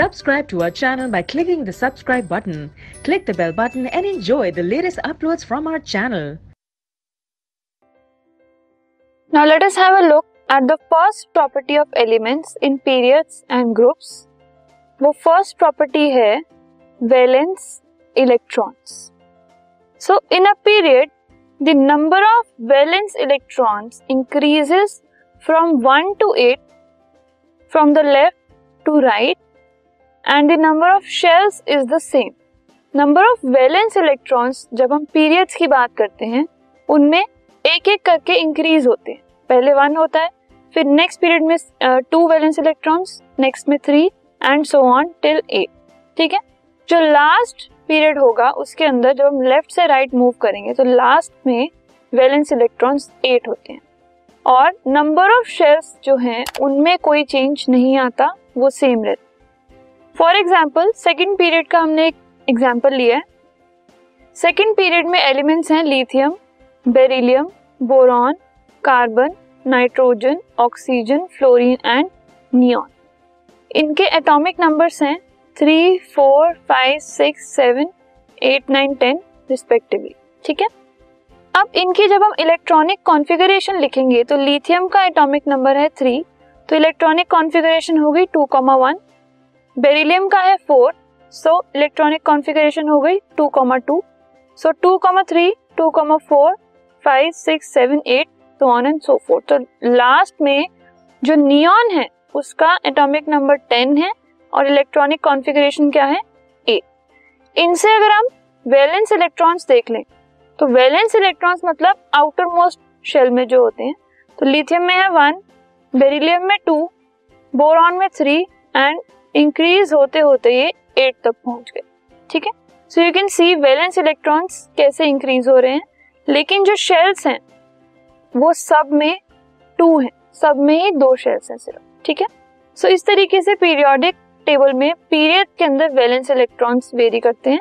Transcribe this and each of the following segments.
Subscribe to our channel by clicking the subscribe button. Click the bell button and enjoy the latest uploads from our channel. Now let us have a look at the first property of elements in periods and groups. वो first property है valence electrons. So in a period, the number of valence electrons increases from 1 to 8 from the left to right and the number of shells is the same number of valence electrons जब हम periods की बात करते हैं, उनमें एक एक करके इंक्रीज होते हैं। पहले वन होता है, फिर नेक्स्ट पीरियड में टू वैलेंस इलेक्ट्रॉन्स नेक्स्ट में three and so on till eight ठीक है? जो लास्ट पीरियड होगा, उसके अंदर जब हम लेफ़्ट से राइट मूव करेंगे तो लास्ट में वैलेंस इलेक्ट्रॉन्स एट होते हैं। और नंबर ऑफ़ शेल्स जो हैं, उनमें कोई चेंज नहीं आता, वो सेम रहता फॉर एग्ज़ाम्पल सेकेंड पीरियड का हमने एक एग्ज़ाम्पल लिया है। सेकेंड पीरियड में एलिमेंट्स हैं lithium beryllium boron carbon nitrogen oxygen fluorine and neon इनके एटॉमिक नंबर्स हैं three four five six seven eight nine ten respectively ठीक है? अब इनकी जब हम इलेक्ट्रॉनिक कॉन्फ़िगरेशन लिखेंगे तो लिथियम का एटॉमिक नंबर है थ्री तो इलेक्ट्रॉनिक कॉन्फ़िगरेशन होगी टू कॉमा वन बेरिलियम का है फोर सो इलेक्ट्रॉनिक कॉन्फ़िगरेशन हो गई two comma two so two comma three two comma four five six seven eight तो ऑन एंड सो फोर तो last में जो नियॉन है, उसका एटॉमिक नंबर टेन है और इलेक्ट्रॉनिक कॉन्फ़िगरेशन क्या है? एट इनसे अगर हम वैलेंस इलेक्ट्रॉन्स देख लें तो वैलेंस इलेक्ट्रॉन्स मतलब आउटर मोस्ट शेल में जो होते हैं तो लिथियम में है वन बेरिलियम में टू बोरॉन में थ्री एंड इंक्रीज होते होते ये एट तक पहुँच गए। ठीक है? So you can see valence electrons कैसे इंक्रीज हो रहे हैं। लेकिन जो शेल्स हैं वो सब में टू हैं। सब में ही दो शेल्स हैं सिर्फ़। ठीक है? सो so, इस तरीके से पीरियोडिक टेबल में पीरियड के अंदर वैलेंस इलेक्ट्रॉन्स वेरी करते हैं।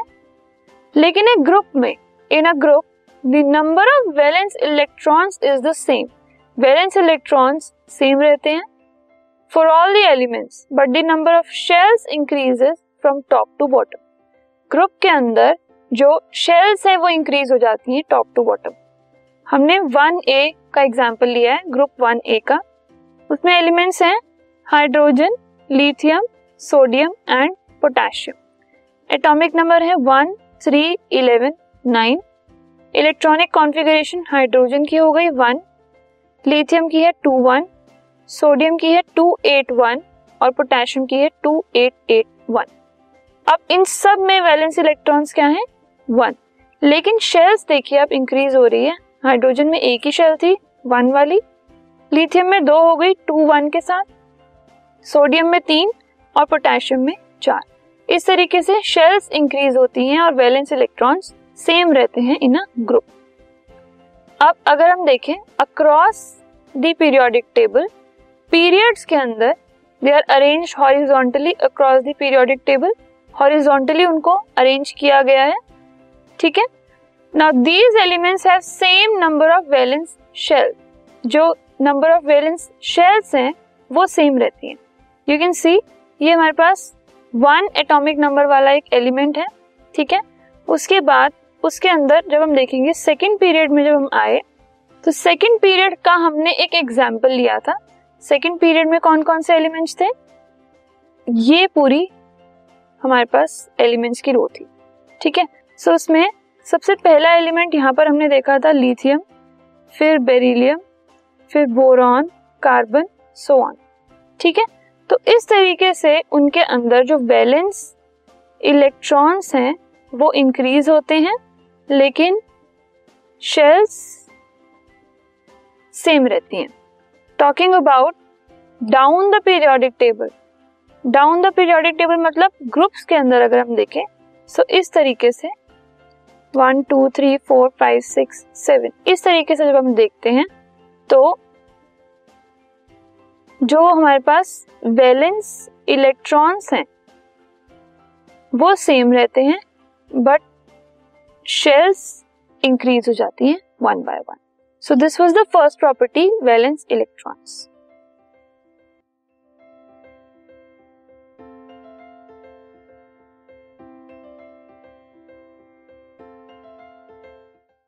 लेकिन एक ग्रुप में in a group the number of valence electrons is the same valence electrons same रहते हैं। For all the elements but the number of shells increases from top to bottom group के अंदर जो शेल्स हैं वो increase हो जाती हैं टॉप टू बॉटम हमने वन ए का एग्ज़ाम्पल लिया है ग्रुप वन ए का। उसमें एलिमेंट्स हैं hydrogen lithium sodium and potassium atomic number है one three eleven nine electronic configuration hydrogen की हो गई वन लिथियम की है टू वन सोडियम की है टू एट वन और पोटेशियम की है टू एट एट वन। अब इन सब में वैलेंस इलेक्ट्रॉन्स क्या है? वन। लेकिन शेल्स देखिए, अब इंक्रीज हो रही है। हाइड्रोजन में एक ही शेल थी, वन वाली। लिथियम में दो हो गई, टू वन के साथ। सोडियम में तीन और पोटेशियम में चार। इस तरीके से शेल्स इंक्रीज होती हैं और वैलेंस इलेक्ट्रॉन्स सेम रहते हैं इन अ ग्रुप अब अगर हम देखें across the periodic table periods के अंदर they are arrange horizontally across the periodic table horizontally उनको अरेंज किया गया है। ठीक है? Now these elements have same number of valence shell जो नंबर ऑफ़ वैलेंस शेल्स हैं, वो सेम रहती हैं। यू कैन सी ये हमारे पास वन एटॉमिक नंबर वाला एक एलिमेंट है। ठीक है? उसके बाद, उसके अंदर जब हम देखेंगे सेकेंड पीरियड में जब हम आए तो सेकेंड पीरियड का हमने एक एग्ज़ाम्पल लिया था। सेकेंड पीरियड में कौन कौन से एलिमेंट्स थे? ये पूरी हमारे पास एलिमेंट्स की रो थी, ठीक है? सो उसमें सबसे पहला एलिमेंट यहाँ पर हमने देखा था लिथियम फिर बेरिलियम फिर बोरॉन कार्बन सो ऑन ठीक है? तो इस तरीके से उनके अंदर जो बैलेंस इलेक्ट्रॉन्स हैं, वो इंक्रीज होते हैं, लेकिन शेल्स सेम रहती हैं। Talking about down the periodic table down the periodic table मतलब ग्रुप्स के अंदर अगर हम देखें सो so इस तरीके से one two three four five six seven इस तरीके से जब हम देखते हैं तो जो हमारे पास वैलेंस इलेक्ट्रॉन्स हैं, वो सेम रहते हैं बट शेल्स इंक्रीज हो जाती हैं one by one So this was the first property valence electrons.